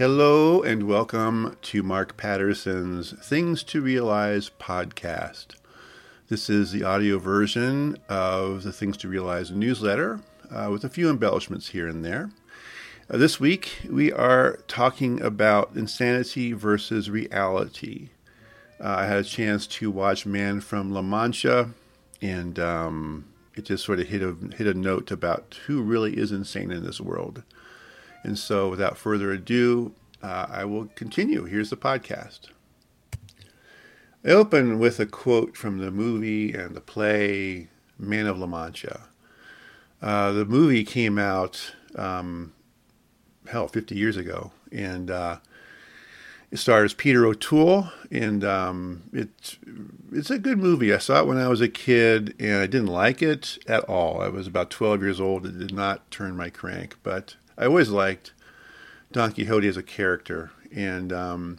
Hello and welcome to Mark Patterson's Things to Realize podcast. This is the audio version of the Things to Realize newsletter uh, with a few embellishments here and there. Uh, this week we are talking about insanity versus reality. Uh, I had a chance to watch Man from La Mancha, and um, it just sort of hit a hit a note about who really is insane in this world. And so, without further ado, uh, I will continue. Here's the podcast. I open with a quote from the movie and the play Man of La Mancha. Uh, the movie came out, um, hell, 50 years ago, and uh, it stars Peter O'Toole, and um, it's it's a good movie. I saw it when I was a kid, and I didn't like it at all. I was about 12 years old. It did not turn my crank, but I always liked Don Quixote as a character, and um,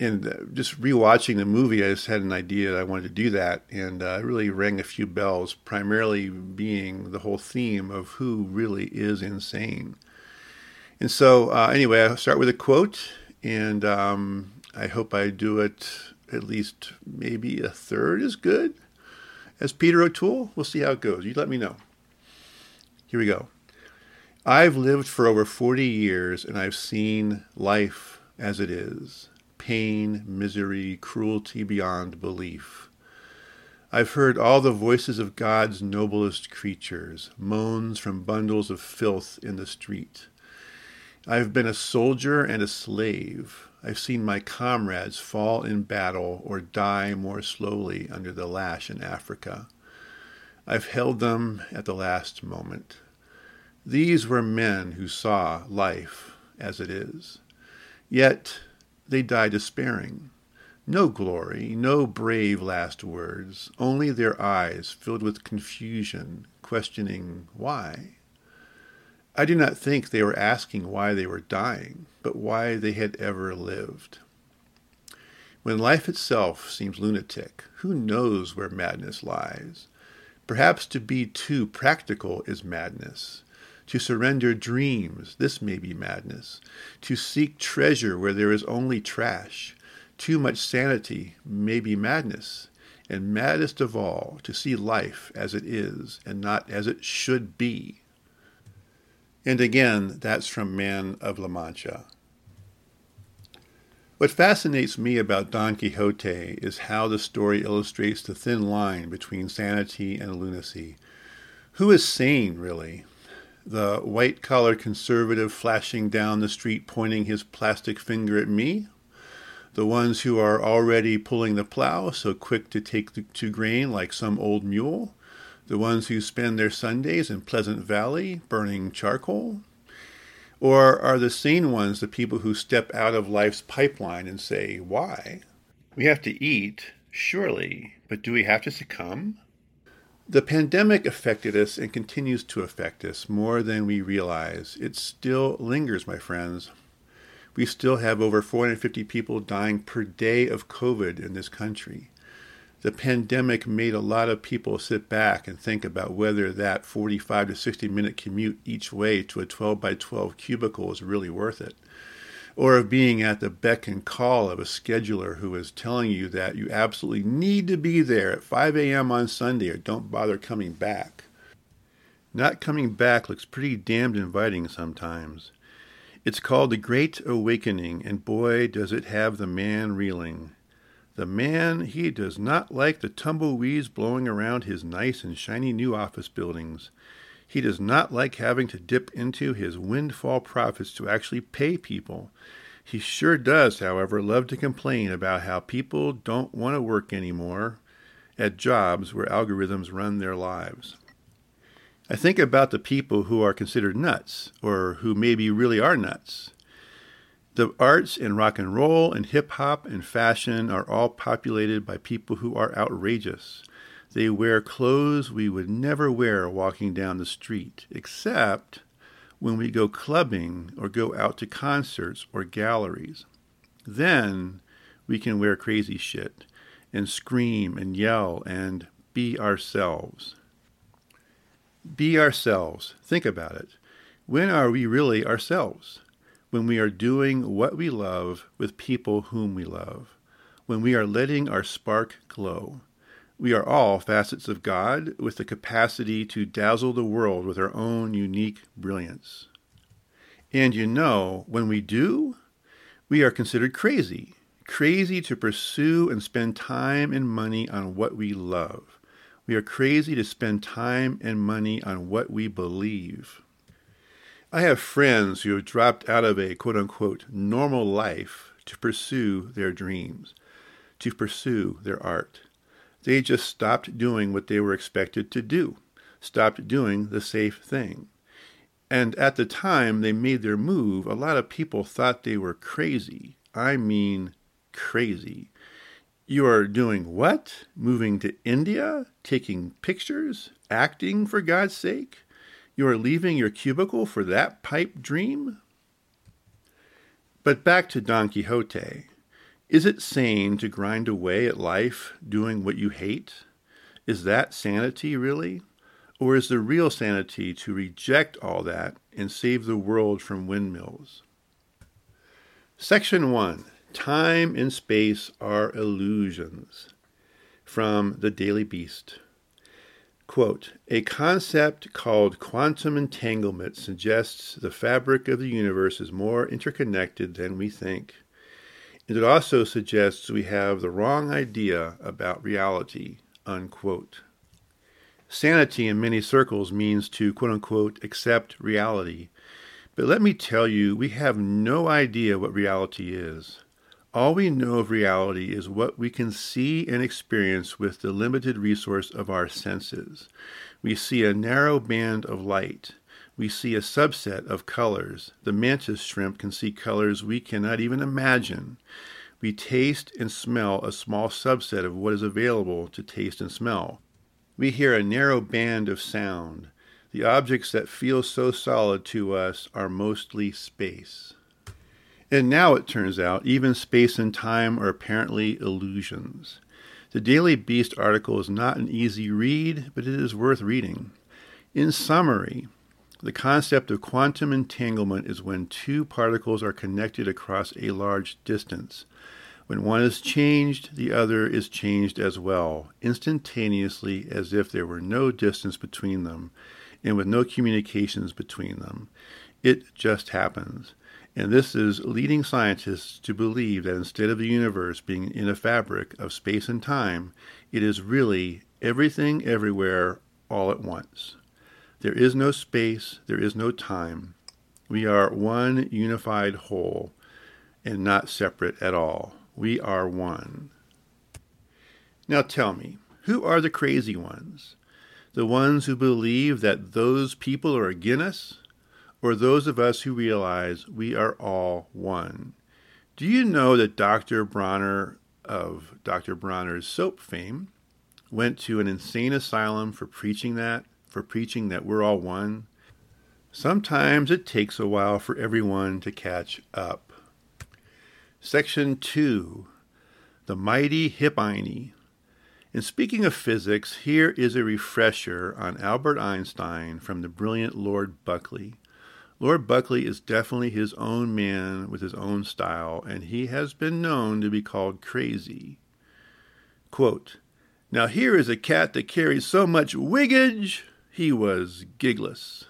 and just rewatching the movie, I just had an idea that I wanted to do that, and uh, it really rang a few bells. Primarily being the whole theme of who really is insane. And so, uh, anyway, I'll start with a quote, and um, I hope I do it at least maybe a third as good as Peter O'Toole. We'll see how it goes. You let me know. Here we go. I've lived for over 40 years and I've seen life as it is pain, misery, cruelty beyond belief. I've heard all the voices of God's noblest creatures, moans from bundles of filth in the street. I've been a soldier and a slave. I've seen my comrades fall in battle or die more slowly under the lash in Africa. I've held them at the last moment. These were men who saw life as it is. Yet they died despairing. No glory, no brave last words, only their eyes filled with confusion, questioning why. I do not think they were asking why they were dying, but why they had ever lived. When life itself seems lunatic, who knows where madness lies? Perhaps to be too practical is madness. To surrender dreams, this may be madness. To seek treasure where there is only trash. Too much sanity may be madness. And maddest of all, to see life as it is and not as it should be. And again, that's from Man of La Mancha. What fascinates me about Don Quixote is how the story illustrates the thin line between sanity and lunacy. Who is sane, really? The white collar conservative flashing down the street pointing his plastic finger at me, the ones who are already pulling the plow, so quick to take the, to grain like some old mule, the ones who spend their Sundays in Pleasant Valley burning charcoal? Or are the sane ones the people who step out of life's pipeline and say, Why? We have to eat, surely, but do we have to succumb? The pandemic affected us and continues to affect us more than we realize. It still lingers, my friends. We still have over 450 people dying per day of COVID in this country. The pandemic made a lot of people sit back and think about whether that 45 to 60 minute commute each way to a 12 by 12 cubicle is really worth it or of being at the beck and call of a scheduler who is telling you that you absolutely need to be there at 5 a.m. on Sunday or don't bother coming back. Not coming back looks pretty damned inviting sometimes. It's called the Great Awakening, and boy, does it have the man reeling. The man, he does not like the tumbleweeds blowing around his nice and shiny new office buildings. He does not like having to dip into his windfall profits to actually pay people. He sure does, however, love to complain about how people don't want to work anymore at jobs where algorithms run their lives. I think about the people who are considered nuts, or who maybe really are nuts. The arts and rock and roll and hip hop and fashion are all populated by people who are outrageous. They wear clothes we would never wear walking down the street, except when we go clubbing or go out to concerts or galleries. Then we can wear crazy shit and scream and yell and be ourselves. Be ourselves. Think about it. When are we really ourselves? when we are doing what we love with people whom we love, when we are letting our spark glow. We are all facets of God with the capacity to dazzle the world with our own unique brilliance. And you know, when we do, we are considered crazy. Crazy to pursue and spend time and money on what we love. We are crazy to spend time and money on what we believe. I have friends who have dropped out of a quote unquote normal life to pursue their dreams, to pursue their art. They just stopped doing what they were expected to do, stopped doing the safe thing. And at the time they made their move, a lot of people thought they were crazy. I mean, crazy. You are doing what? Moving to India? Taking pictures? Acting, for God's sake? You are leaving your cubicle for that pipe dream? But back to Don Quixote. Is it sane to grind away at life doing what you hate? Is that sanity, really? Or is the real sanity to reject all that and save the world from windmills? Section 1 Time and Space Are Illusions. From The Daily Beast. Quote, a concept called quantum entanglement suggests the fabric of the universe is more interconnected than we think. It also suggests we have the wrong idea about reality. Unquote. Sanity in many circles means to quote unquote accept reality. But let me tell you, we have no idea what reality is. All we know of reality is what we can see and experience with the limited resource of our senses. We see a narrow band of light. We see a subset of colors. The mantis shrimp can see colors we cannot even imagine. We taste and smell a small subset of what is available to taste and smell. We hear a narrow band of sound. The objects that feel so solid to us are mostly space. And now it turns out even space and time are apparently illusions. The Daily Beast article is not an easy read, but it is worth reading. In summary, the concept of quantum entanglement is when two particles are connected across a large distance. When one is changed, the other is changed as well, instantaneously as if there were no distance between them and with no communications between them. It just happens. And this is leading scientists to believe that instead of the universe being in a fabric of space and time, it is really everything everywhere all at once. There is no space, there is no time. We are one unified whole and not separate at all. We are one. Now tell me, who are the crazy ones? The ones who believe that those people are against us? Or those of us who realize we are all one? Do you know that Dr. Bronner of Dr. Bronner's soap fame went to an insane asylum for preaching that? For preaching that we're all one. Sometimes it takes a while for everyone to catch up. Section 2 The Mighty Hippoine. In speaking of physics, here is a refresher on Albert Einstein from the brilliant Lord Buckley. Lord Buckley is definitely his own man with his own style, and he has been known to be called crazy. Quote, now here is a cat that carries so much wiggage he was gigless,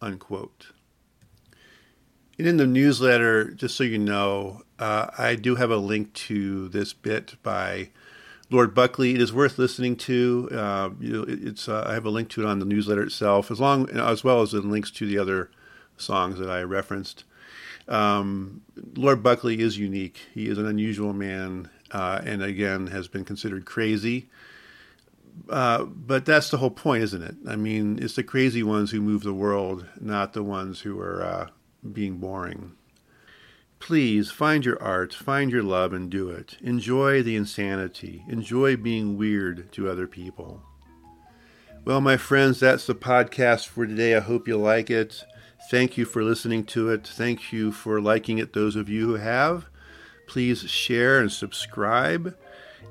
unquote. And in the newsletter, just so you know, uh, I do have a link to this bit by Lord Buckley. It is worth listening to. Uh, you know, it, it's uh, I have a link to it on the newsletter itself, as long as well as the links to the other songs that I referenced. Um, Lord Buckley is unique. He is an unusual man, uh, and again has been considered crazy. Uh, but that's the whole point, isn't it? I mean, it's the crazy ones who move the world, not the ones who are uh, being boring. Please find your art, find your love, and do it. Enjoy the insanity. Enjoy being weird to other people. Well, my friends, that's the podcast for today. I hope you like it. Thank you for listening to it. Thank you for liking it, those of you who have. Please share and subscribe.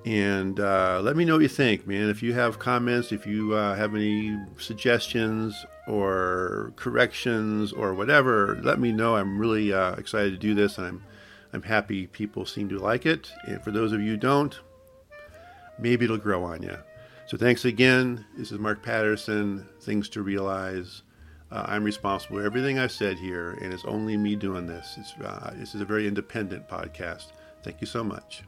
And uh, let me know what you think, man. If you have comments, if you uh, have any suggestions or corrections or whatever, let me know. I'm really uh, excited to do this, and I'm I'm happy people seem to like it. And for those of you who don't, maybe it'll grow on you. So thanks again. This is Mark Patterson. Things to realize. Uh, I'm responsible for everything I've said here, and it's only me doing this. It's, uh, this is a very independent podcast. Thank you so much.